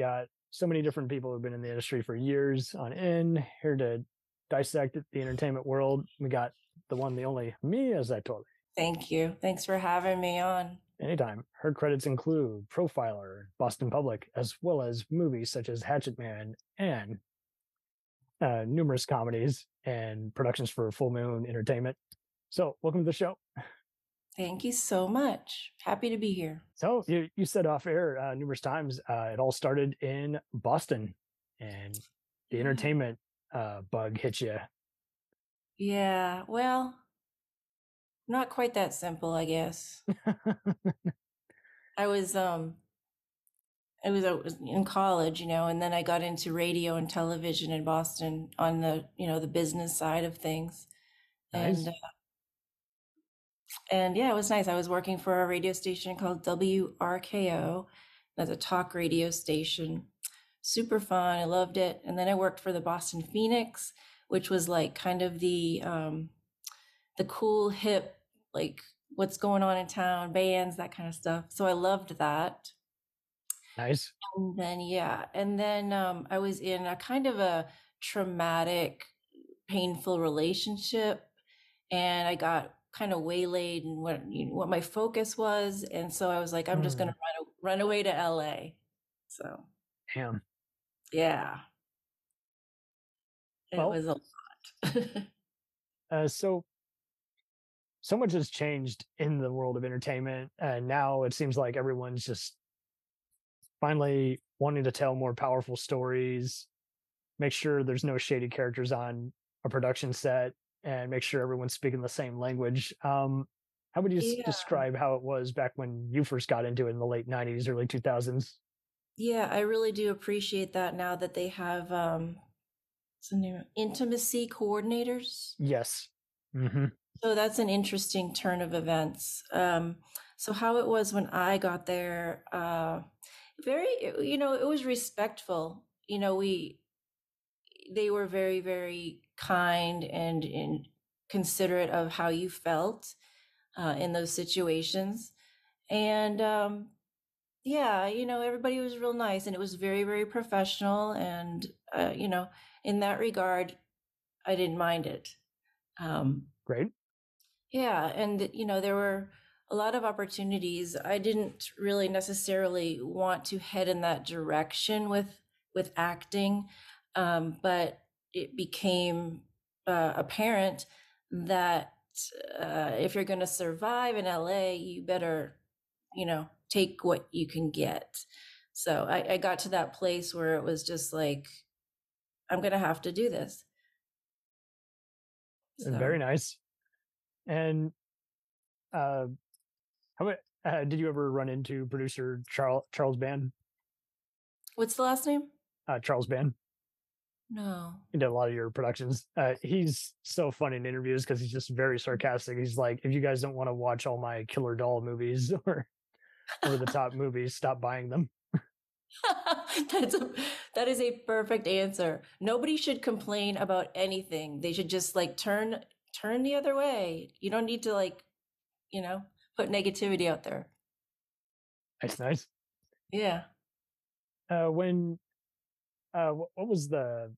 got so many different people who've been in the industry for years on end here to dissect the entertainment world. We got the one, the only Mia Zottoli. Thank you. Thanks for having me on. Anytime. Her credits include Profiler, Boston Public, as well as movies such as Hatchet Man and uh, numerous comedies and productions for Full Moon Entertainment. So, welcome to the show. Thank you so much. Happy to be here. So, you, you said off air uh, numerous times, uh, it all started in Boston and the entertainment uh, bug hit you. Yeah, well, not quite that simple, I guess. I was um I was, I was in college, you know, and then I got into radio and television in Boston on the, you know, the business side of things. Nice. And uh, and yeah, it was nice. I was working for a radio station called WRKO. That's a talk radio station. Super fun. I loved it. And then I worked for the Boston Phoenix, which was like kind of the um the cool hip like what's going on in town, bands, that kind of stuff. So I loved that. Nice. And then yeah, and then um, I was in a kind of a traumatic, painful relationship, and I got kind of waylaid and what you know, what my focus was, and so I was like, I'm just Hmm. gonna run run away to L.A. So Damn. yeah, it Well- was a lot. Uh, so, so much has changed in the world of entertainment, and now it seems like everyone's just finally wanting to tell more powerful stories, make sure there's no shady characters on a production set, and make sure everyone's speaking the same language. Um, how would you Yeah. describe how it was back when you first got into it in the late '90s, early 2000s? Yeah, I really do appreciate that now that they have um the name? Intimacy coordinators. Yes. Mm-hmm. So that's an interesting turn of events. Um so how it was when I got there, uh very you know, it was respectful. You know, we they were very, very kind and, and considerate of how you felt uh, in those situations. And um, yeah, you know, everybody was real nice and it was very, very professional. And, uh, you know, in that regard, I didn't mind it. Um, Great. yeah, and you know, there were a lot of opportunities. I didn't really necessarily want to head in that direction with with acting, um, but it became uh, apparent that uh, if you're going to survive in LA, you better, you know, take what you can get. So I, I got to that place where it was just like, I'm going to have to do this. So- Very nice. And uh, how uh, did you ever run into producer Charles Charles Band? What's the last name? Uh, Charles Band. No. He did a lot of your productions. Uh, he's so funny in interviews because he's just very sarcastic. He's like, if you guys don't want to watch all my killer doll movies or over the top movies, stop buying them. That's a that is a perfect answer. Nobody should complain about anything. They should just like turn turn the other way. You don't need to like, you know, put negativity out there. That's nice. Yeah. Uh, when uh, what was the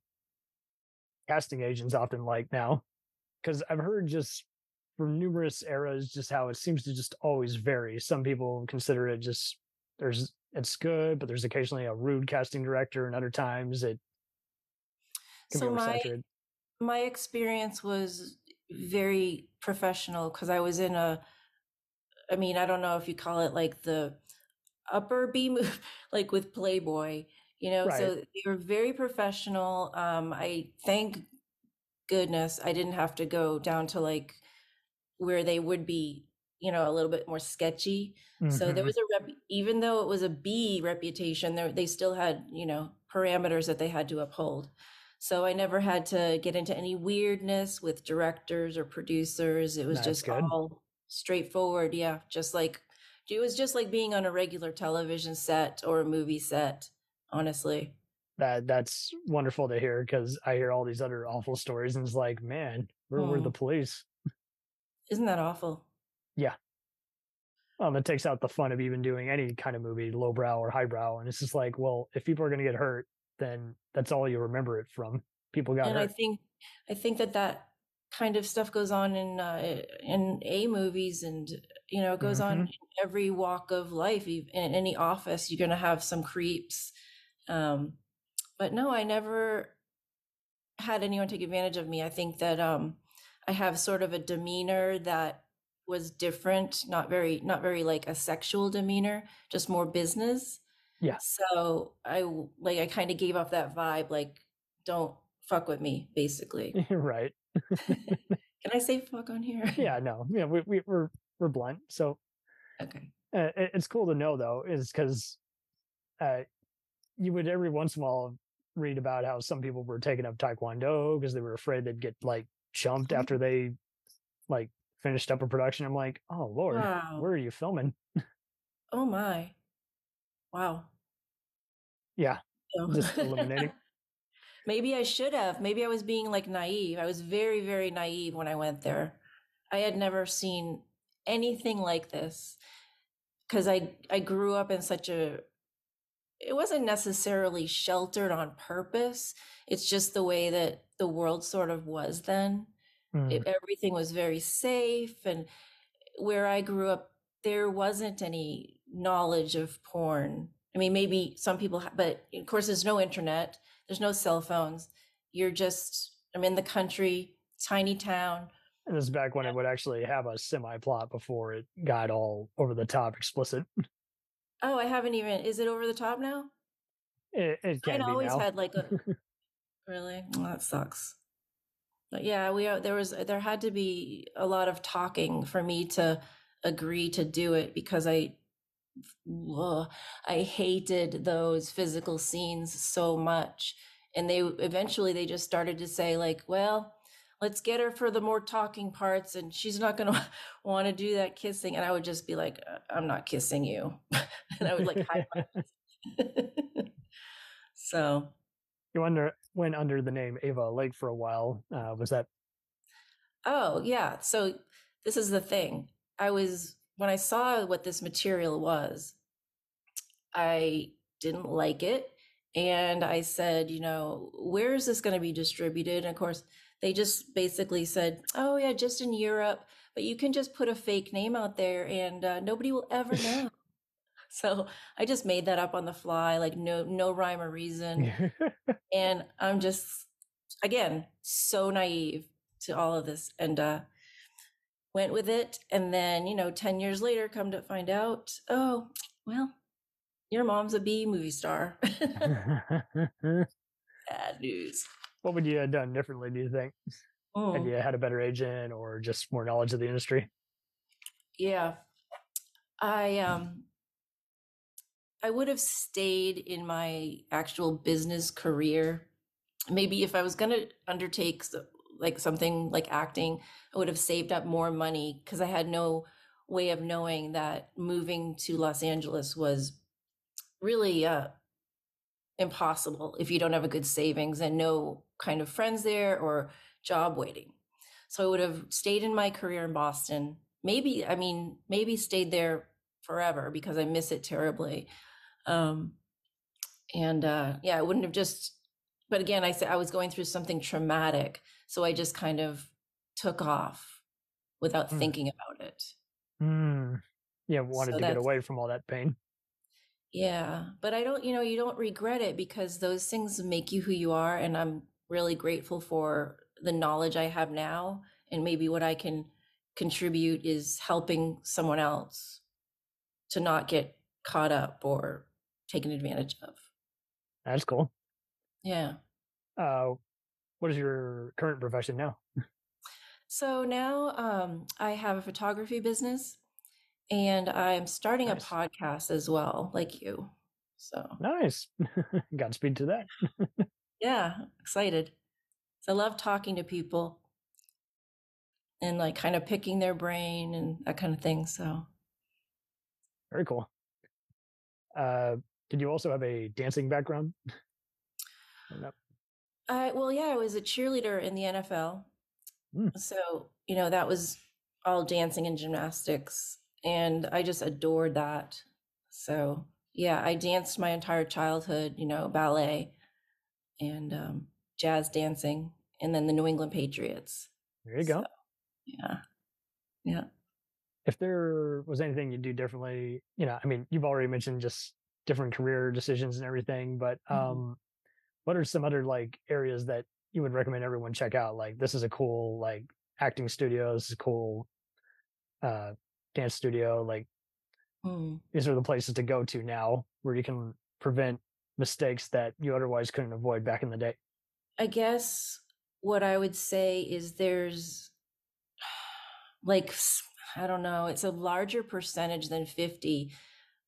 casting agents often like now? Because I've heard just from numerous eras just how it seems to just always vary. Some people consider it just there's it's good, but there's occasionally a rude casting director, and other times it can So be my my experience was very professional because I was in a I mean, I don't know if you call it like the upper B move, like with Playboy, you know, so Right. they were very professional. Um, I thank goodness I didn't have to go down to like where they would be, you know, a little bit more sketchy. So there Mhm. was a rep, even though it was a B reputation, there they still had, you know, parameters that they had to uphold. So I never had to get into any weirdness with directors or producers. It was That's just good. all straightforward. Yeah. Just like, it was just like being on a regular television set or a movie set, honestly. that that's wonderful to hear because I hear all these other awful stories, and it's like, man, where were Hmm. the police? Isn't that awful? Yeah. Um, it takes out the fun of even doing any kind of movie, lowbrow or highbrow. And it's just like, well, if people are going to get hurt, then that's all you remember it from. People got and hurt. I think I think that that kind of stuff goes on in uh, in A movies, and you know, it goes on hmm in every walk of life. In any office, you're going to have some creeps. Um, but no, I never had anyone take advantage of me. I think that um, I have sort of a demeanor that was different, not very, not very like a sexual demeanor, just more business. Yeah, So I like I kind of gave off that vibe, like don't fuck with me, basically. right. Can I say fuck on here? Yeah, no, yeah, we, we we're we're blunt. So Okay. uh, it- it's cool to know though, is because uh, you would every once in a while read about how some people were taking up taekwondo because they were afraid they'd get like jumped Oh, after they like finished up a production. I'm like, oh lord, wow. where are you filming? Oh my. Wow. Yeah, So just eliminating. maybe I should have. Maybe I was being like naive. I was very, very naive when I went there. I had never seen anything like this because I I grew up in such a it wasn't necessarily sheltered on purpose. It's just the way that the world sort of was then. Mm, It, everything was very safe and where I grew up there wasn't any knowledge of porn. I mean maybe some people ha- but of course there's no internet, there's no cell phones. You're just I'm in the country, tiny town. And this is back when it would actually have a semi plot before it got all over the top explicit. Oh, I haven't even is it over the top now? It, it I'd can be always now. had like a really well, that sucks. But yeah, we there was there had to be a lot of talking for me to agree to do it because I ugh, I hated those physical scenes so much. And they eventually they just started to say like, well, let's get her for the more talking parts and she's not going to want to do that kissing and I would just be like, "Uh, I'm not kissing you. and I would like my So, you under went under the name Ava Lake for a while. Uh, was that oh, yeah. So this is the thing. I was when I saw what this material was, I didn't like it. And I said, you know, where is this going to be distributed? And of course, they just basically said, oh, yeah, just in Europe, but you can just put a fake name out there and uh, nobody will ever know. so I just made that up on the fly, like no, no rhyme or reason. And I'm just, again, so naive to all of this and uh, went with it. And then, you know, 10 years later, come to find out, oh, well, your mom's a B movie star. Bad news. What would you have done differently? Do you think? Had Mm, you had a better agent or just more knowledge of the industry? yeah. I, um, I would have stayed in my actual business career. Maybe if I was going to undertake like something like acting, I would have saved up more money because I had no way of knowing that moving to Los Angeles was really uh, impossible if you don't have a good savings and no kind of friends there or job waiting. So I would have stayed in my career in Boston. Maybe, I mean, maybe stayed there forever because I miss it terribly. Um, and uh, yeah, I wouldn't have just. But again, I said I was going through something traumatic, so I just kind of took off without Hmm. thinking about it. Mm. Yeah, wanted So to get away from all that pain. yeah. But I don't, you know, you don't regret it because those things make you who you are, and I'm really grateful for the knowledge I have now, and maybe what I can contribute is helping someone else to not get caught up or taken advantage of. That's cool. Yeah. Uh, what is your current profession now? So now um, I have a photography business and I'm starting Nice. a podcast as well, like you. So Nice. Godspeed to that. yeah, excited. So I love talking to people and like kind of picking their brain and that kind of thing. So Very cool. Uh, did you also have a dancing background? No? I well, yeah, I was a cheerleader in the NFL. Mm. So, you know, that was all dancing and gymnastics. and I just adored that. So yeah, I danced my entire childhood, you know, ballet and um, jazz dancing, and then the New England Patriots. There you go. Yeah, yeah. If there was anything you'd do differently, you know, I mean, you've already mentioned just different career decisions and everything, but Mhm. um, what are some other like areas that you would recommend everyone check out? Like, this is a cool like acting studio. This is a cool uh, dance studio. Like, Mm. these are the places to go to now where you can prevent mistakes that you otherwise couldn't avoid back in the day. I guess what I would say is there's like I don't know, it's a larger percentage than 50.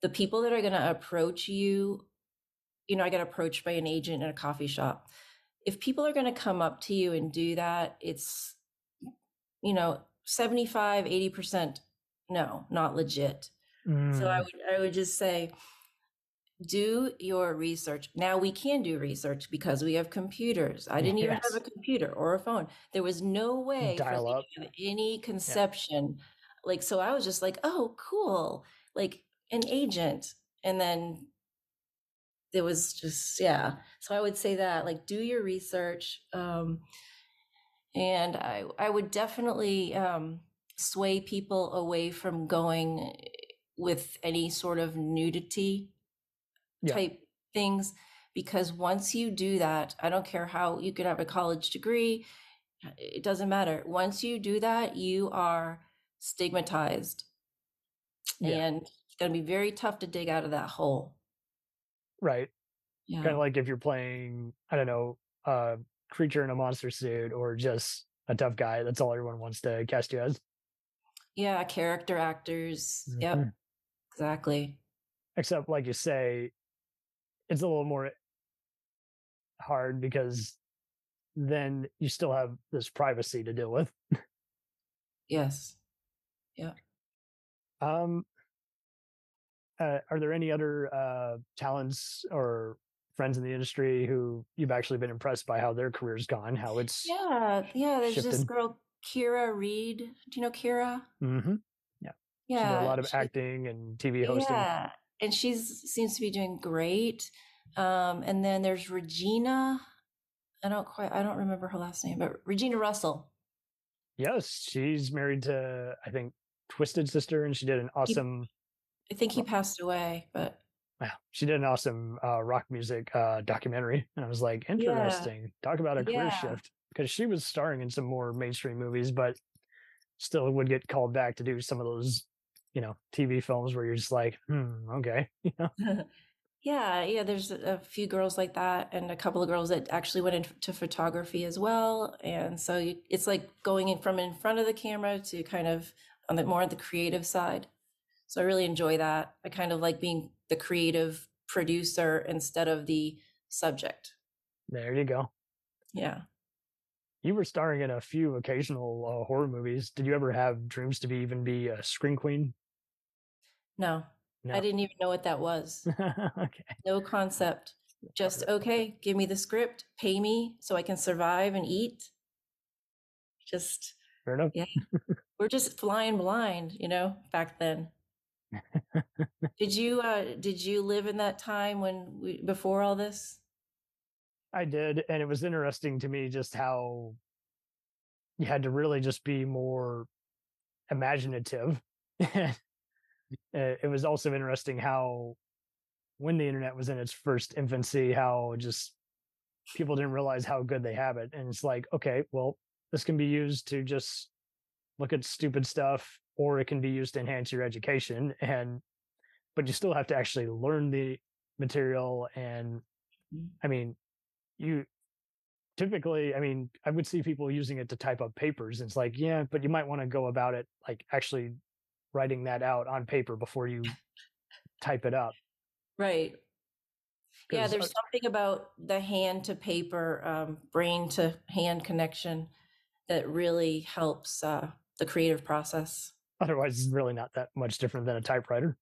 The people that are going to approach you, you know, I got approached by an agent in a coffee shop. If people are going to come up to you and do that, it's you know, 75, 80% no, not legit. So I Mm, would I would just say do your research. Now we can do research because we have computers. I didn't even have a computer or a phone. There was no way for Dial me to have any Yeah. conception. Like so I was just like, "Oh, cool." Like an agent. And then it was just yeah. So I would say that like do your research um and I I would definitely um sway people away from going with any sort of nudity Yeah. type things because once you do that, I don't care how you could have a college degree, it doesn't matter. Once you do that, you are stigmatized Yeah. and it's going to be very tough to dig out of that hole. Right. Kind of like if you're playing, I don't know, a creature in a monster suit or just a tough guy. That's all everyone wants to cast you as. Yeah, character actors. Yep, Mhm. exactly. Except, like you say, it's a little more hard because then you still have this privacy to deal with. Yes. Yeah. Um, uh, are there any other uh, talents or friends in the industry who you've actually been impressed by how their career's gone, how it's Yeah, yeah, there's this girl Kira Reed. Do you know Kira? hmm Yeah, she did a lot of she acting and TV hosting. Yeah, and she's seems to be doing great. Um, and then there's Regina. I don't quite I don't remember her last name, but Regina Russell. Yes, she's married to I think Twisted Sister, and she did an He, awesome. I think he passed away, but Wow, she did an awesome uh, rock music uh, documentary, and I was like, yeah, interesting. Talk about a career yeah, shift because she was starring in some more mainstream movies, but still would get called back to do some of those, you know, TV films where you're just like, hmm, okay, you know, yeah, yeah. There's a few girls like that, and a couple of girls that actually went into photography as well. And so you, it's like going in from in front of the camera to kind of on the more on the creative side. So I really enjoy that. I kind of like being the creative producer instead of the subject. there you go. Yeah. You were starring in a few occasional uh, horror movies. Did you ever have dreams to be even be a screen queen? No, I didn't even know what that was. okay. No concept. Just okay, give me the script, pay me so I can survive and eat. Just Fair enough. yeah, we're just flying blind, you know, back then. Did you uh did you live in that time when we before all this? I did, and it was interesting to me just how you had to really just be more imaginative. And it was also interesting how when the internet was in its first infancy, how just people didn't realize how good they have it. And it's like, okay, well, this can be used to just look at stupid stuff, or it can be used to enhance your education. And but you still have to actually learn the material. And Mm. I mean, you typically, I mean, I would see people using it to type up papers. And it's like, yeah, but you might want to go about it like actually writing that out on paper before you type it up. Right. Yeah, there's something about the hand to paper, um, brain to hand connection that really helps uh, the creative process. otherwise, it's really not that much different than a typewriter.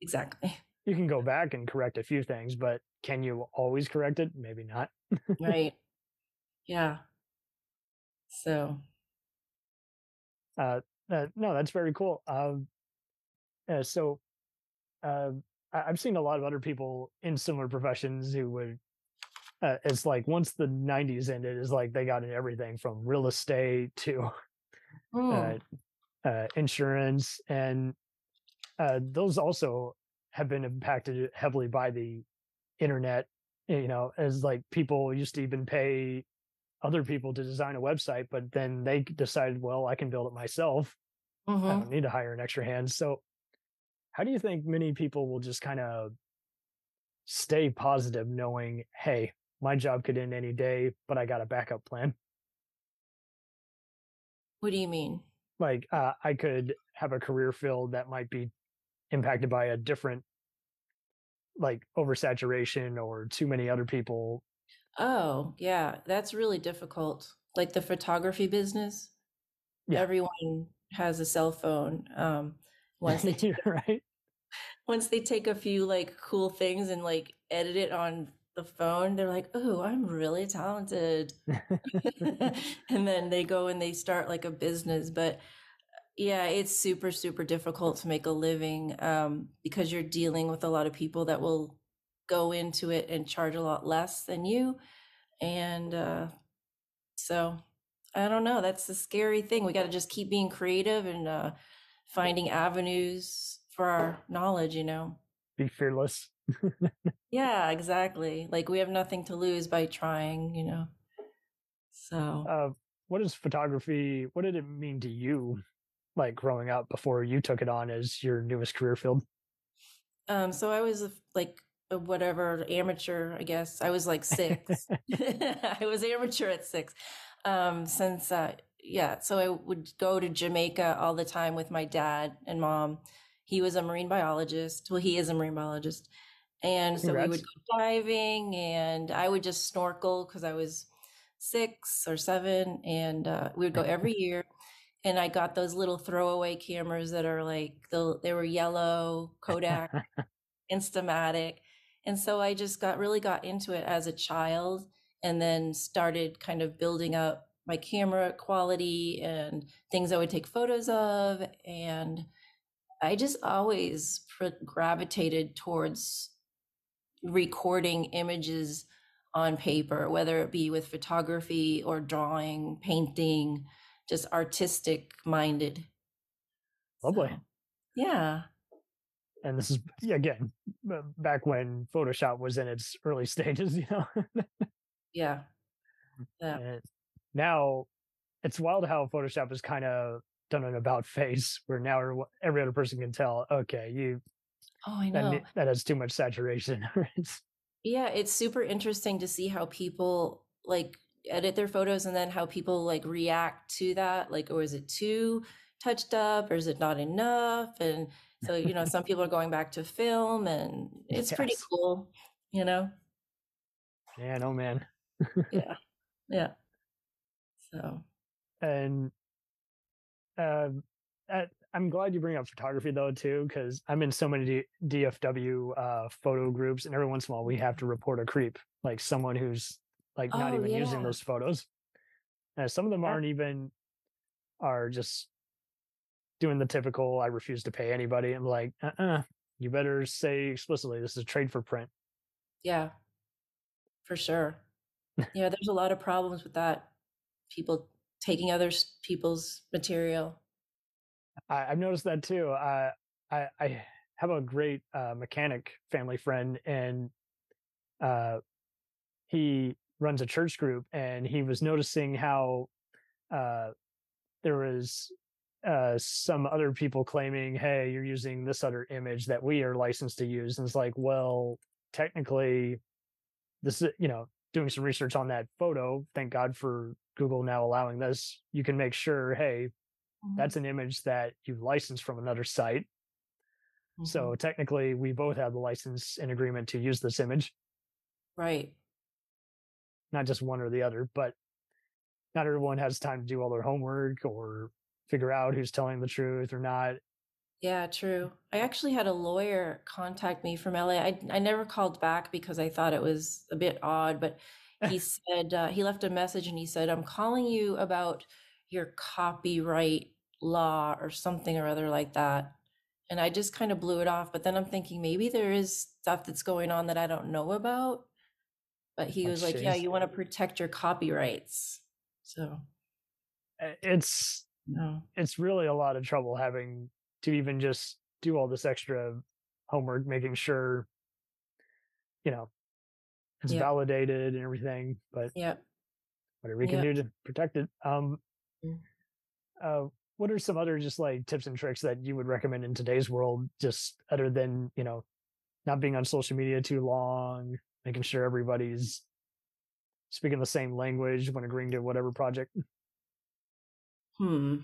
Exactly. You can go back and correct a few things, but can you always correct it? Maybe not. Right. Yeah. So, Uh, uh, no, that's very cool. Um, uh, so uh, I've seen a lot of other people in similar professions who would. Uh, it's like once the '90s ended, it's like they got in everything from real estate to Mm. uh, insurance, and uh, those also have been impacted heavily by the internet. You know, as like people used to even pay other people to design a website, but then they decided, well, I can build it myself. I hmm don't need to hire an extra hand. So, how do you think many people will just kind of stay positive, knowing, hey, my job could end any day, but I got a backup plan? What do you mean? Like, uh, I could have a career field that might be impacted by a different, like, oversaturation or too many other people. Oh, yeah, that's really difficult. Like the photography business, Yeah, everyone has a cell phone. Um, once they take right. once they take a few like cool things and like edit it on the phone, they're like, "Oh, I'm really talented." And then they go and they start like a business. But yeah, it's super, super difficult to make a living um, because you're dealing with a lot of people that will go into it and charge a lot less than you. And uh, so I don't know. That's the scary thing. We got to just keep being creative and uh, finding avenues for our knowledge, you know? Be fearless. Yeah, exactly. Like we have nothing to lose by trying, you know? So. Uh, what is photography? What did it mean to you, like growing up before you took it on as your newest career field? Um, so I was like whatever amateur, I guess. I was like six. I was amateur at six. Um, since uh, yeah, so I would go to Jamaica all the time with my dad and mom. He was a marine biologist. Well, he is a marine biologist. And so we would go diving and I would just snorkel because I was six or seven and uh, we would go every year. And I got those little throwaway cameras that are like the they were yellow Kodak Instamatic. And so I just got really got into it as a child and then started kind of building up my camera quality and things I would take photos of. And I just always pr- gravitated towards recording images on paper, whether it be with photography or drawing, painting, just artistic minded. Lovely. So, yeah. And this is again back when Photoshop was in its early stages. You know, Yeah. Yeah. And now it's wild how Photoshop is kind of done an about face, where now every other person can tell. Okay, you Oh, I know. ne- that has too much saturation. Yeah, it's super interesting to see how people like edit their photos and then how people like react to that. Like, or is it too touched up or is it not enough? And so, you know, some people are going back to film and it's pretty cool, you know? Man, oh man. Yeah. Yeah. So, and uh, uh, I'm glad you bring up photography though too, because I'm in so many D- DFW uh, photo groups, and every once in a while we have to report a creep, like someone who's like not oh, even using those photos. Uh, some of them Yeah. aren't even are just doing the typical "I refuse to pay anybody." I'm like, uh-uh, you better say explicitly this is a trade for print. Yeah, for sure. Yeah, there's a lot of problems with that. People taking other people's material. I, I've noticed that too. Uh, I I have a great uh, mechanic family friend, and uh, he runs a church group, and he was noticing how uh, there was uh, some other people claiming, "Hey, you're using this other image that we are licensed to use," and it's like, well, technically, this is you know doing some research on that photo. Thank God for Google now allowing this. You can make sure, hey, Mhm, that's an image that you've licensed from another site. mhm. So technically, we both have the license and agreement to use this image, Right. not just one or the other. But not everyone has time to do all their homework or figure out who's telling the truth or not. Yeah, true. I actually had a lawyer contact me from LA. I I never called back because I thought it was a bit odd, but he said uh, he left a message and he said, "I'm calling you about your copyright law or something or other like that." and I just kind of blew it off. But then I'm thinking maybe there is stuff that's going on that I don't know about. But he Oh, was like, "Yeah, you want to protect your copyrights." So It's no, it's really a lot of trouble having to even just do all this extra homework, making sure you know it's Yeah. validated and everything. But yeah. whatever we can do to protect it. Um, Mm. uh, what are some other just like tips and tricks that you would recommend in today's world, just other than you know, not being on social media too long, making sure everybody's speaking the same language when agreeing to whatever project? Hmm.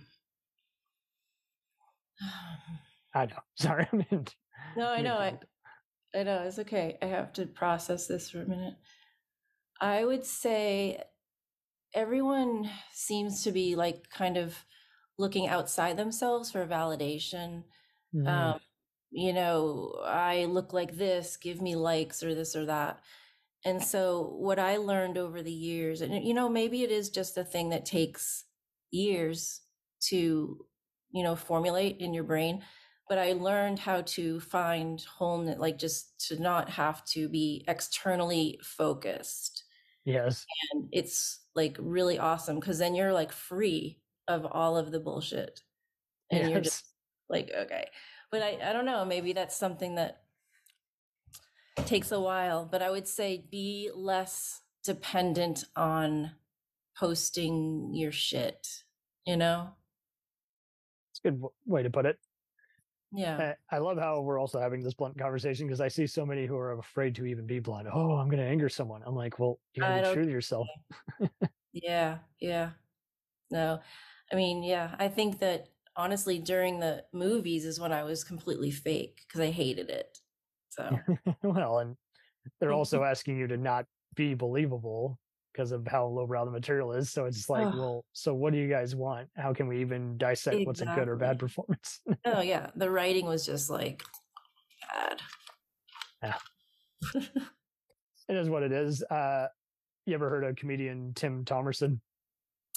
I know. Sorry, I mean, No, I know. I, I know. It's okay. I have to process this for a minute. I would say everyone seems to be like kind of looking outside themselves for validation. Mm, Um, you know, I look like this, give me likes or this or that. And so, what I learned over the years, and you know, maybe it is just a thing that takes years to, you know, formulate in your brain. But I learned how to find wholeness, like just to not have to be externally focused. yes. And it's like really awesome because then you're like free of all of the bullshit. And you're just like okay but I, I don't know maybe that's something that takes a while but i would say be less dependent on posting your shit you know It's a good w- way to put it. yeah I I love how we're also having this blunt conversation because I see so many who are afraid to even be blunt. Oh, I'm going to anger someone. I'm like, well, you gotta be true to yourself. yeah yeah no i mean yeah i think that honestly during the movies is when i was completely fake because i hated it so well, and they're also asking you to not be believable because of how lowbrow the material is. So it's like, Ugh. well, so what do you guys want? How can we even dissect what's a good or bad performance? oh yeah the writing was just like bad Yeah. it is what it is. Uh, you ever heard of comedian Tim Thomerson?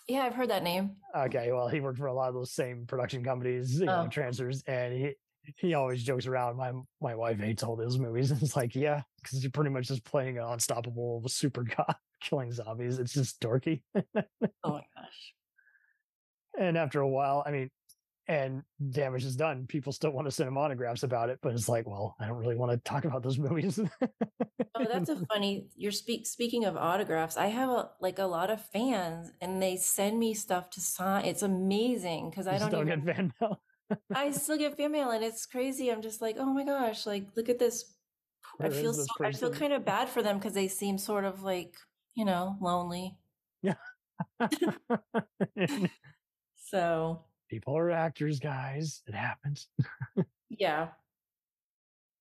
yeah i've heard that name Okay, well, he worked for a lot of those same production companies, you know, Oh. Trancers, and he he always jokes around. My my wife hates all those movies. And it's like, yeah, because you're pretty much just playing an unstoppable super god killing zombies. It's just dorky. oh my gosh and after a while, I mean, and damage is done. People still want to send him autographs about it, but it's like, well, I don't really want to talk about those movies. Oh, that's a funny. You're speak speaking of autographs. I have a like a lot of fans, and they send me stuff to sign. It's amazing because I don't still even. get fan mail. I still get fan mail, and it's crazy. I'm just like, oh my gosh, like look at this. I feel so, I feel kind of bad for them because they seem sort of like you know lonely. Yeah. so People are actors, guys. It happens. yeah,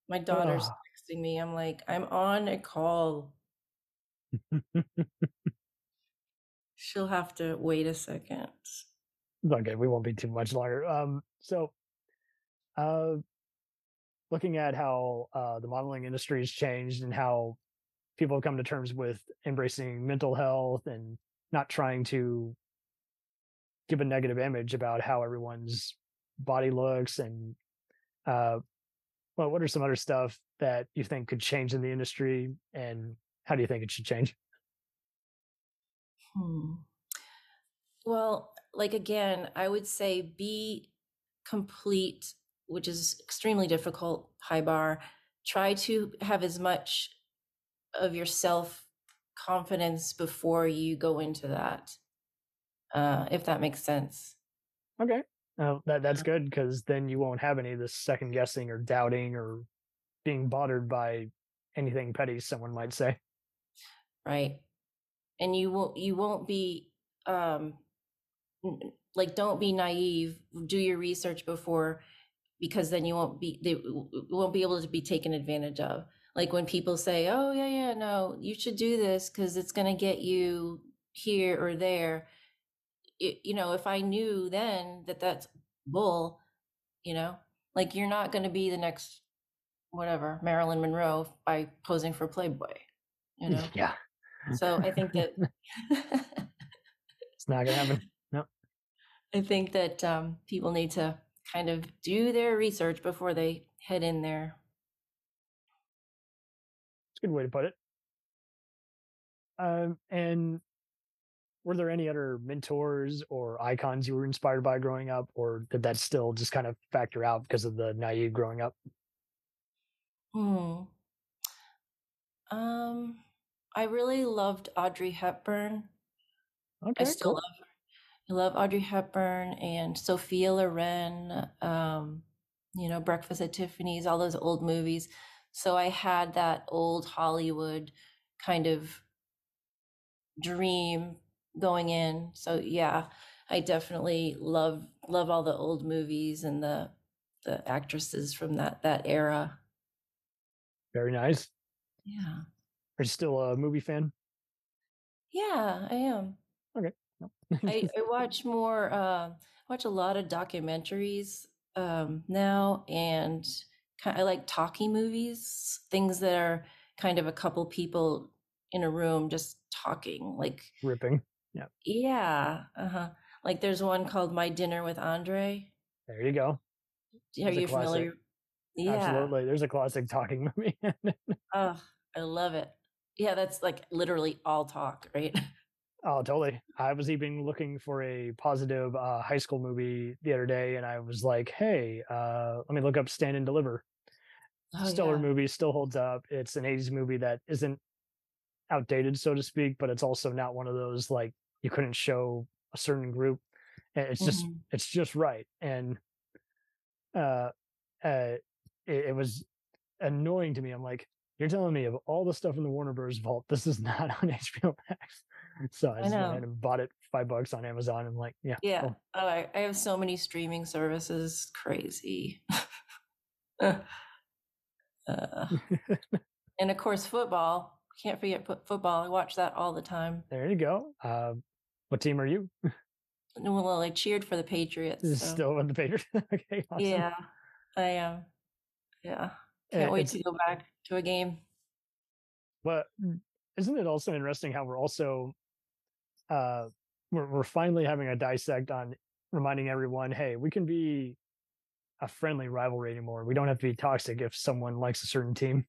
my daughter's Ah. texting me. I'm like, I'm on a call. She'll have to wait a second. okay, we won't be too much longer. Um, so, uh, looking at how uh, the modeling industry has changed and how people have come to terms with embracing mental health and not trying to give a negative image about how everyone's body looks and uh well what are some other stuff that you think could change in the industry and how do you think it should change Hmm. Well, like again, I would say be complete, which is extremely difficult, high bar. Try to have as much of your self confidence before you go into that, uh, if that makes sense. okay. Uh, that that's good because then you won't have any of this second guessing or doubting or being bothered by anything petty someone might say. Right. And you won't you won't be um like don't be naive do your research before because then you won't be they w- w- won't be able to be taken advantage of like when people say oh yeah yeah no you should do this because it's going to get you here or there it, you know if i knew then that that's bull you know like you're not going to be the next whatever marilyn monroe by posing for playboy you know yeah so I think that it's not gonna happen No. I think that um, people need to kind of do their research before they head in there. Good way to put it. Um, and were there any other mentors or icons you were inspired by growing up, or did that still just kind of factor out because of the naive growing up? Hmm. Um, I really loved Audrey Hepburn. Okay, I still cool. love her. I love Audrey Hepburn and Sophia Loren, um, you know, Breakfast at Tiffany's, all those old movies. So I had that old Hollywood kind of dream going in. So yeah, I definitely love love all the old movies and the the actresses from that that era. Very nice. Yeah. Are you still a movie fan? Yeah, I am. Okay. No. I, I watch more uh watch a lot of documentaries um now and I like talkie movies, things that are kind of a couple people in a room just talking. Like Ripping. Yeah. yeah, uh-huh. Like there's one called My Dinner with Andre. There you go. Are you familiar? Yeah. Absolutely. There's a classic talking movie. Oh, I love it. Yeah, that's like literally all talk, right? Oh, totally. I was even looking for a positive uh, high school movie the other day, and I was like, "Hey, uh, let me look up Stand and Deliver." Oh Stellar yeah. movie, still holds up. It's an '80s movie that isn't outdated, so to speak, but it's also not one of those like you couldn't show a certain group. It's just, Mhm. it's just right. And uh, uh, it, it was annoying to me. I'm like, you're telling me of all the stuff in the Warner Bros. vault, this is not on HBO Max. So I I just went and bought it five bucks on Amazon. and like, yeah, Yeah. cool. Oh, I, I have so many streaming services. Crazy. uh, and of course, football. Can't forget fo- football. I watch that all the time. there you go. Uh, what team are you? Well, I cheered for the Patriots. So. Still in the Patriots. okay, awesome. Yeah, I am. Yeah. Uh, Can't wait to go back to a game. But isn't it also interesting how we're also uh we're we're finally having a dissect on reminding everyone, hey, we can be a friendly rivalry anymore. We don't have to be toxic if someone likes a certain team.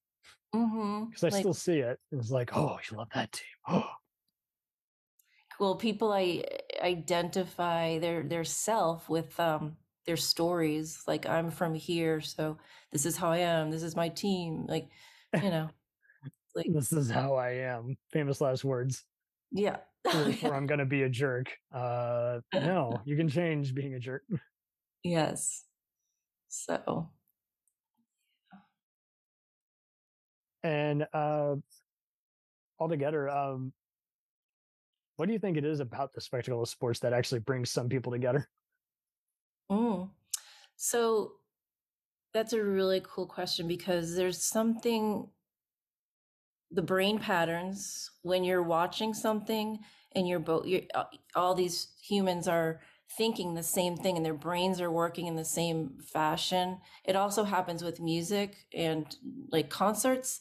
Mm-hmm. Because I still see it. It's like, oh, you love that team. Oh, well people i identify their their self with um their stories like i'm from here so this is how i am this is my team like you know like this is how I am. Famous last words. yeah Or, or I'm gonna be a jerk. Uh no, you can change being a jerk. yes so And uh altogether, um what do you think it is about the spectacle of sports that actually brings some people together? mm. so that's a really cool question because there's something the brain patterns when you're watching something and you're both you're, uh, all these humans are thinking the same thing and their brains are working in the same fashion. It also happens with music and like concerts.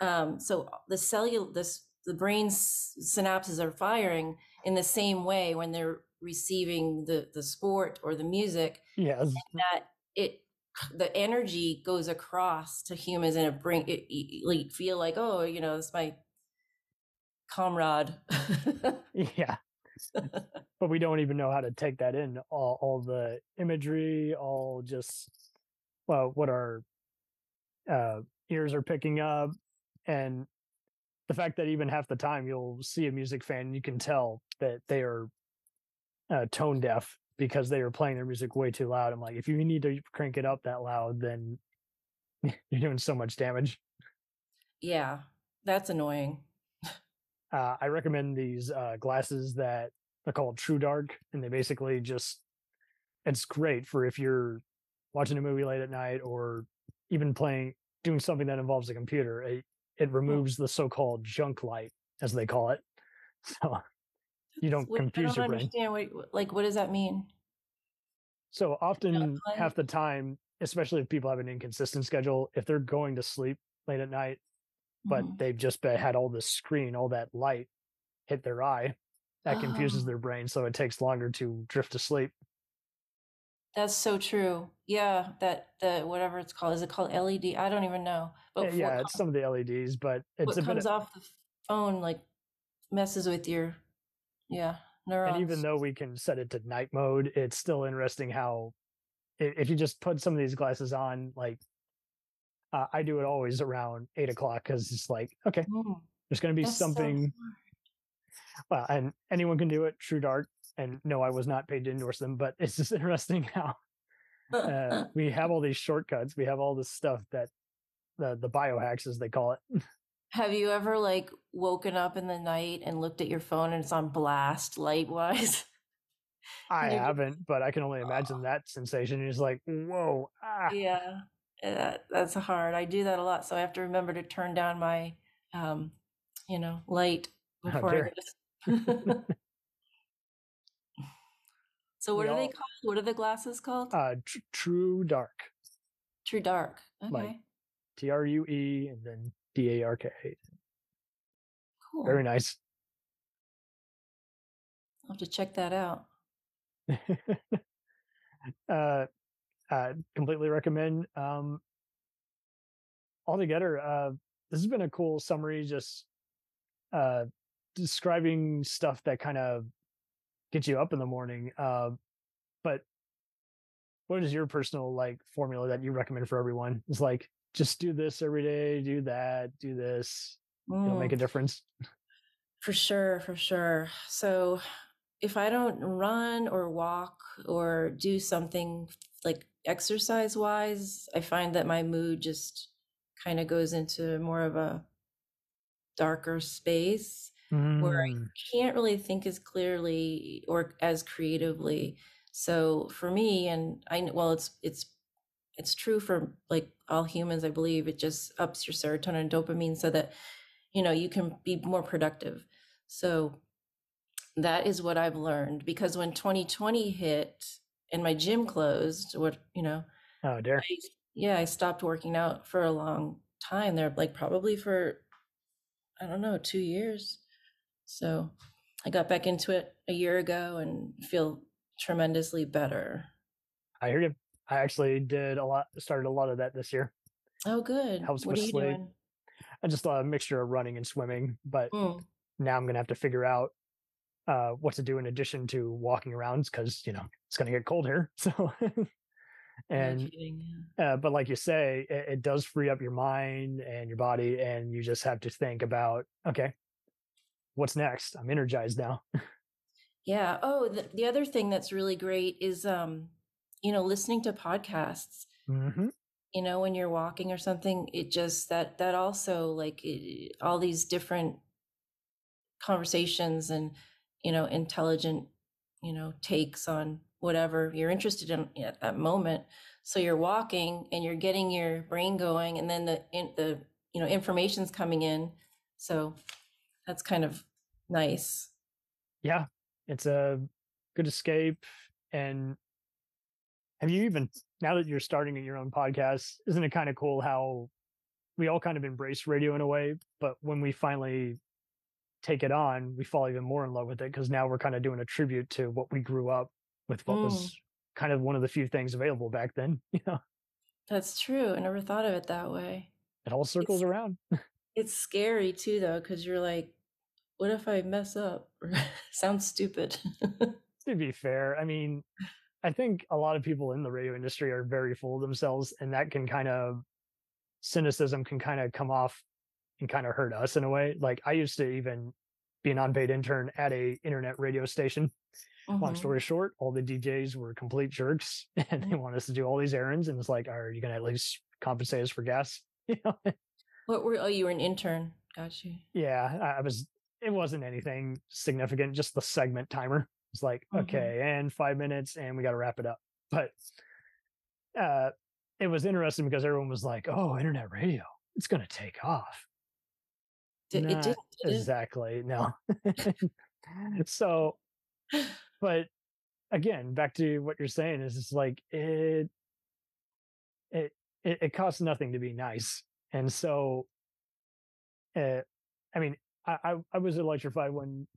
Um, so the cellular this the brain's synapses are firing in the same way when they're receiving the the sport or the music. Yes. that it the energy goes across to humans and it bring it, it like feel like oh you know it's my comrade Yeah. But we don't even know how to take that in. All all the imagery, all just well, what our uh ears are picking up and the fact that even half the time you'll see a music fan you can tell that they are uh, tone deaf because they are playing their music way too loud. I'm like, if you need to crank it up that loud, then you're doing so much damage. yeah that's annoying Uh, I recommend these uh, glasses that are called True Dark, and they basically just it's great for if you're watching a movie late at night or even playing doing something that involves a computer. It it removes the so-called junk light, as they call it, so you don't i confuse don't your brain. understand what like what does that mean So often, half the time, especially if people have an inconsistent schedule, if they're going to sleep late at night, but Mhm. they've just been, had all this screen, all that light hit their eye, that confuses Oh. their brain, so it takes longer to drift to sleep. That's so true. Yeah, that the whatever it's called is it called LED? I don't even know. But yeah, yeah it's some of the LEDs, but it's what comes off the phone like messes with your yeah neurons. And even though we can set it to night mode, it's still interesting how if you just put some of these glasses on, like uh, I do it always around eight o'clock because it's like okay, mm, there's going to be something. So well, and anyone can do it. True Dark, and no, I was not paid to endorse them, but it's just interesting how uh, we have all these shortcuts. We have all this stuff that the the biohacks, as they call it. Have you ever like woken up in the night and looked at your phone and it's on blast light wise? I haven't, but I can only imagine that sensation. You're just like, whoa, ah. Yeah, that, that's hard. I do that a lot, so I have to remember to turn down my, um, you know, light before. I so what we are all, they called? What are the glasses called? Uh, tr- True Dark. True Dark. Okay. Like T R U E and then D A R K. Cool. Very nice. I'll have to check that out. uh, uh, completely recommend. Um, altogether, uh, this has been a cool summary, just uh, describing stuff that kind of gets you up in the morning. Uh, but what is your personal like formula that you recommend for everyone? It's like just do this every day, do that, do this. Mm. It'll make a difference. For sure, for sure. So if I don't run or walk or do something like exercise wise, I find that my mood just kind of goes into more of a darker space mm. where I mm. can't really think as clearly or as creatively. So for me, and I well, it's it's it's true for like all humans, I believe. It just ups your serotonin and dopamine so that you know you can be more productive. So that is what I've learned because when 2020 hit and my gym closed, what you know, oh dear, I, yeah, I stopped working out for a long time. There, like probably for I don't know, two years. So I got back into it a year ago and feel tremendously better. I hear you. I actually did a lot, started a lot of that this year. Oh, good. Helps what with sleep. Doing? I just a mixture of running and swimming, but mm. now I'm gonna have to figure out uh, what to do in addition to walking around because you know it's gonna get cold here. So, and uh, but like you say, it, it does free up your mind and your body, and you just have to think about okay, what's next? I'm energized now. yeah. Oh, the, the other thing that's really great is um you know, listening to podcasts. Mm-hmm. You know, when you're walking or something, it just that that also like it, all these different conversations and you know intelligent you know takes on whatever you're interested in at that moment so you're walking and you're getting your brain going and then the in, the you know information's coming in so that's kind of nice yeah it's a good escape and have you even now that you're starting your own podcast isn't it kind of cool how we all kind of embrace radio in a way but when we finally take it on we fall even more in love with it because now we're kind of doing a tribute to what we grew up with what mm. was kind of one of the few things available back then you know? That's true i never thought of it that way. It all circles it's, around. it's scary too though because you're like what if i mess up? Sounds stupid. To be fair i mean I think a lot of people in the radio industry are very full of themselves, and that can kind of cynicism can kind of come off and kind of hurt us in a way. Like I used to even be an unpaid intern at a internet radio station. Mm-hmm. Long story short, all the DJs were complete jerks, and they mm. want us to do all these errands. And it's like, are you going to at least compensate us for gas? You know? What were? Oh, you were an intern. Got you. Yeah, I was. It wasn't anything significant. Just the segment timer. It's like, mm-hmm. okay, and five minutes and we got to wrap it up. But uh, it was interesting because everyone was like, oh, internet radio, it's going to take off. Did, it did, exactly. No. so, but again, back to what you're saying is it's like it, it, it, it costs nothing to be nice. And so, uh, I mean, I, I, I was electrified when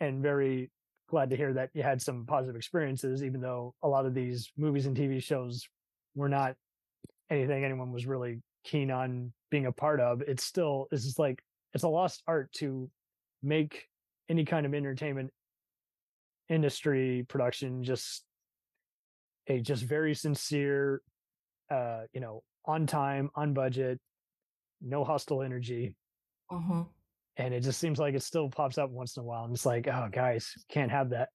and very glad to hear that you had some positive experiences, even though a lot of these movies and TV shows were not anything anyone was really keen on being a part of. It's still it's just like it's a lost art to make any kind of entertainment industry production just a just very sincere uh you know on time on budget no hostile energy hmm and it just seems like it still pops up once in a while and it's like oh guys can't have that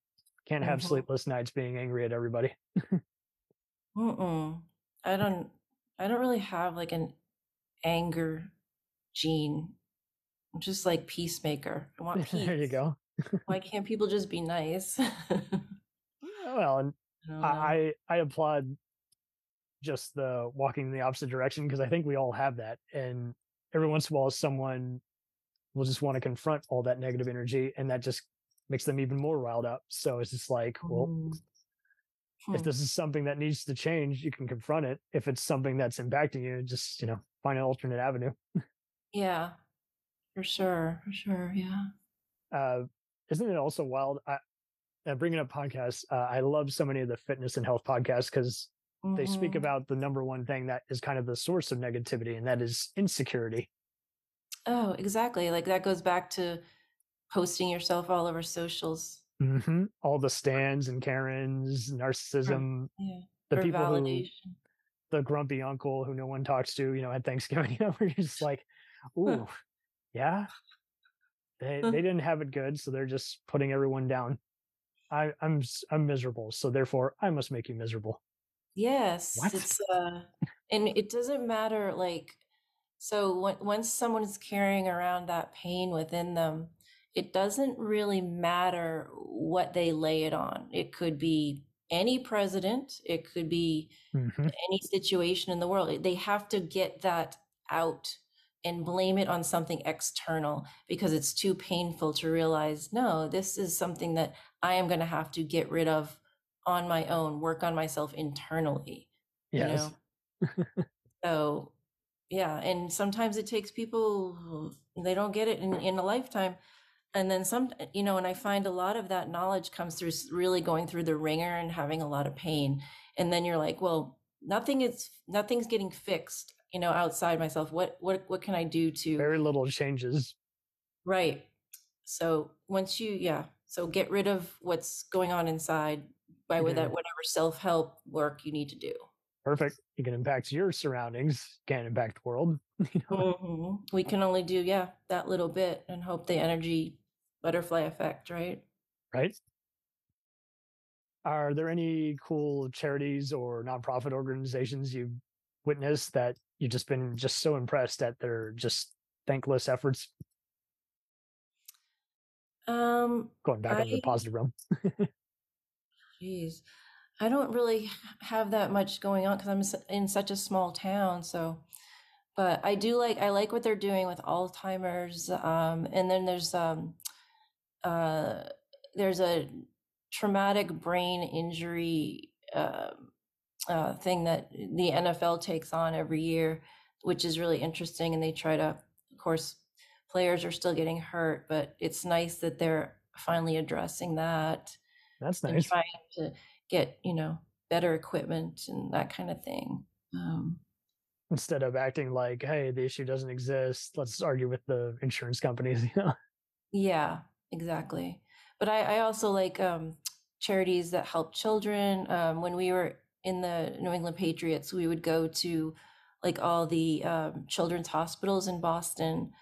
can't have hmm sleepless nights being angry at everybody Mm-mm. I don't I don't really have like an anger gene. I'm just like peacemaker. I want there you go Why can't people just be nice? Well and i i I applaud just the walking in the opposite direction because i think we all have that and every once in a while someone will just want to confront all that negative energy and that just makes them even more riled up so it's just like well Mm. if this is something that needs to change, you can confront it. If it's something that's impacting you, just you know find an alternate avenue. Yeah, for sure, for sure. Yeah. Uh, isn't it also wild? I, uh, bringing up podcasts, uh, I love so many of the fitness and health podcasts because they speak hmm about the number one thing that is kind of the source of negativity, and that is insecurity. Oh, exactly. Like that goes back to posting yourself all over socials. hmm All the stands and Karens, For, narcissism, yeah, the for people who, the grumpy uncle who no one talks to, you know, at Thanksgiving, you know, we're just like, ooh, yeah, they they didn't have it good, so they're just putting everyone down. I I'm I'm miserable, so therefore I must make you miserable. Yes, What? it's uh and it doesn't matter like so when, once someone is carrying around that pain within them, it doesn't really matter what they lay it on. It could be any president, it could be hmm any situation in the world. They have to get that out and blame it on something external because it's too painful to realize, no, this is something that I am going to have to get rid of on my own, work on myself internally, you Yes. know? So, yeah. And sometimes it takes people, they don't get it in, in a lifetime. And then some, you know, and I find a lot of that knowledge comes through really going through the ringer and having a lot of pain. And then you're like, well, nothing is, nothing's getting fixed, you know, outside myself. What, what, what can I do to, Very little changes. right. So once you, yeah. So get rid of what's going on inside by with Mhm. that, whatever self-help work you need to do. Perfect. You can impact your surroundings, can't impact the world. you know? hmm We can only do, yeah, that little bit and hope the energy butterfly effect, right? right? Are there any cool charities or nonprofit organizations you've witnessed that you've just been just so impressed at their just thankless efforts? Um, Going back on the positive realm. geez, I don't really have that much going on because I'm in such a small town. So, but I do like, I like what they're doing with Alzheimer's. Um, and then there's, um, uh, there's a traumatic brain injury, um uh, thing that the NFL takes on every year, which is really interesting. And they try to, of course, players are still getting hurt, but it's nice that they're finally addressing that That's nice. trying to get, you know, better equipment and that kind of thing. Um, Instead of acting like, hey, the issue doesn't exist, let's argue with the insurance companies. You know? yeah, exactly. But I, I also like um, charities that help children. Um, when we were in the New England Patriots, we would go to like all the um, children's hospitals in Boston.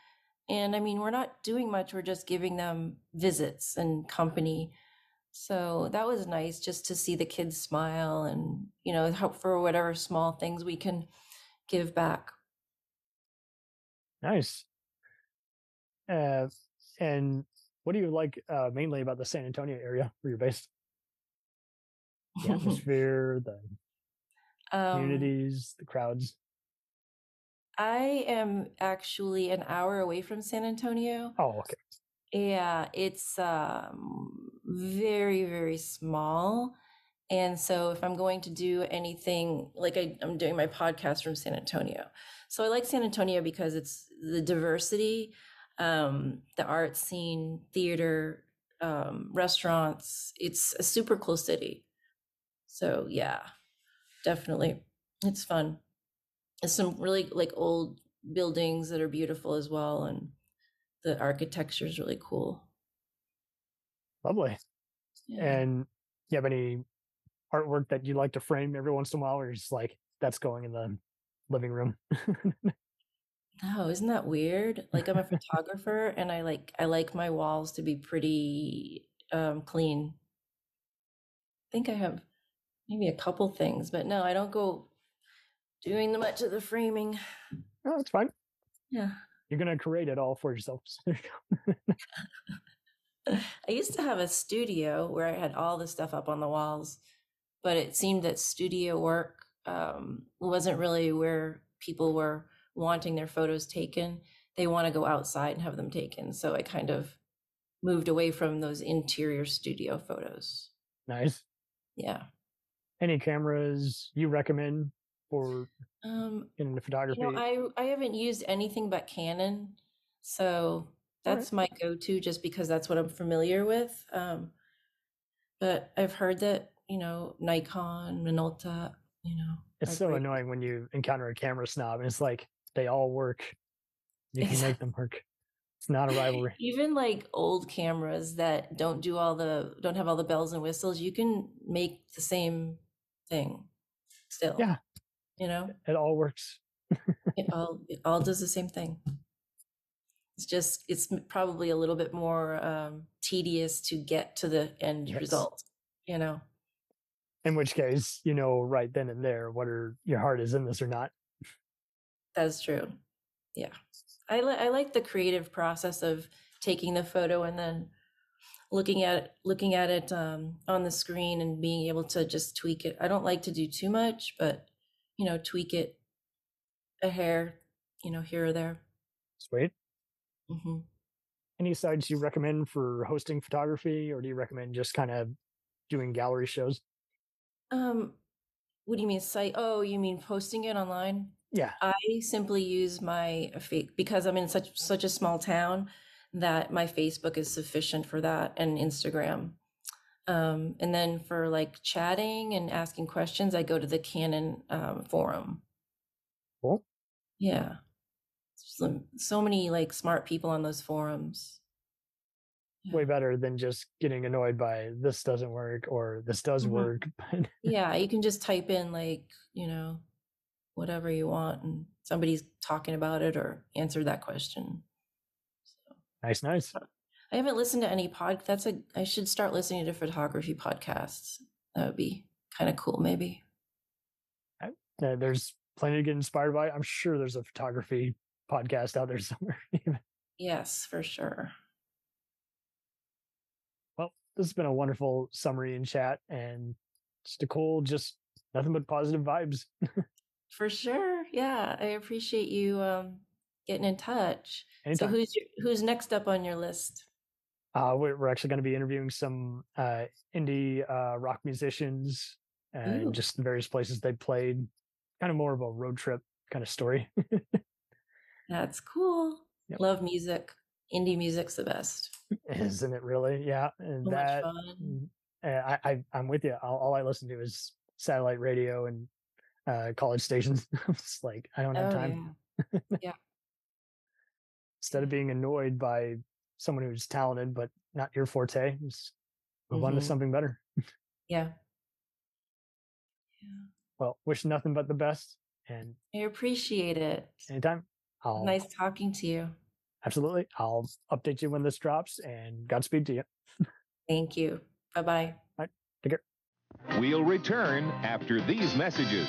And I mean, we're not doing much, we're just giving them visits and company. So that was nice just to see the kids smile and, you know, hope for whatever small things we can give back. Nice. Uh, and what do you like uh, mainly about the San Antonio area where you're based? The atmosphere, the um, communities, the crowds. I am actually an hour away from San Antonio. Oh, okay. Yeah, it's um, very, very small. And so if I'm going to do anything, like I, I'm doing my podcast from San Antonio. So I like San Antonio because it's the diversity, um, the art scene, theater, um, restaurants. It's a super cool city. So yeah, definitely, it's fun. There's some really like old buildings that are beautiful as well, and the architecture is really cool. Lovely. Yeah. And you have any artwork that you'd like to frame every once in a while, or just like that's going in the living room? No, isn't that weird? Like I'm a photographer and I like I like my walls to be pretty um clean. I think I have maybe a couple things, but no, I don't go doing the much of the framing. no, that's fine. Yeah. You're gonna create it all for yourself. I used to have a studio where I had all the stuff up on the walls, but it seemed that studio work um, wasn't really where people were wanting their photos taken. They want to go outside and have them taken. So I kind of moved away from those interior studio photos. nice. Yeah. Any cameras you recommend for Um, into photography? you know, I I haven't used anything but Canon, so that's my go-to just because that's what I'm familiar with. Um, but I've heard that you know Nikon, Minolta, you know, it's so great. annoying when you encounter a camera snob and it's like they all work. You can make them work. It's not a rivalry. Even like old cameras that don't do all the don't have all the bells and whistles, you can make the same thing still. Yeah. You know, It all works. it all it all does the same thing. It's just it's probably a little bit more um, tedious to get to the end Yes. result. You know, In which case, you know right then and there whether your heart is in this or not. that's true. Yeah, I li- I like the creative process of taking the photo and then looking at it, looking at it um, on the screen and being able to just tweak it. I don't like to do too much, but you know, tweak it a hair, you know, here or there. Sweet. hmm Any sites you recommend for hosting photography, or do you recommend just kind of doing gallery shows? Um, what do you mean site? Oh, you mean posting it online? Yeah. I simply use my because I'm in such such a small town that my Facebook is sufficient for that and Instagram. Um, and then for like chatting and asking questions, I go to the Canon um, forum. Cool. Yeah, so, so many like smart people on those forums. Yeah. Way better than just getting annoyed by this doesn't work or this does Mhm. work. Yeah, you can just type in like you know whatever you want, and somebody's talking about it or answered that question. So. nice, nice. I haven't listened to any pod. That's a. I should start listening to photography podcasts. That would be kind of cool, maybe. There's plenty to get inspired by. I'm sure there's a photography podcast out there somewhere. Yes, for sure. well, this has been a wonderful summary and chat, and just a cool, just nothing but positive vibes. For sure. Yeah, I appreciate you um, getting in touch. Anytime. So who's your, who's next up on your list? Uh, we're, we're actually going to be interviewing some uh, indie uh, rock musicians and Ooh. just the various places they played. Kind of more of a road trip kind of story. That's cool. Yep. Love music. Indie music's the best. Isn't it really? Yeah. And So that, much fun. uh, I, I, I'm with you. All, all I listen to is satellite radio and uh, college stations. it's like, I don't have Oh time. yeah. Instead of being annoyed by someone who's talented but not your forte, just move on to Mhm. something better. Yeah. Yeah. Well, wish nothing but the best. And I appreciate it. anytime, I'll Nice talking to you. absolutely, I'll update you when this drops. And Godspeed to you. Thank you. Bye bye. All right. Take care. We'll return after these messages.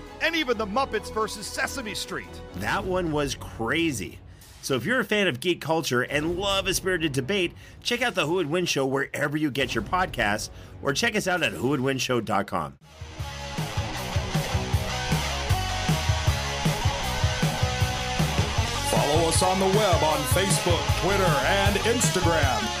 and even the Muppets versus Sesame Street. That one was crazy. So if you're a fan of geek culture and love a spirited debate, check out the Who Would Win Show wherever you get your podcasts, or check us out at whowouldwinshow.com. Follow us on the web on Facebook, Twitter, and Instagram.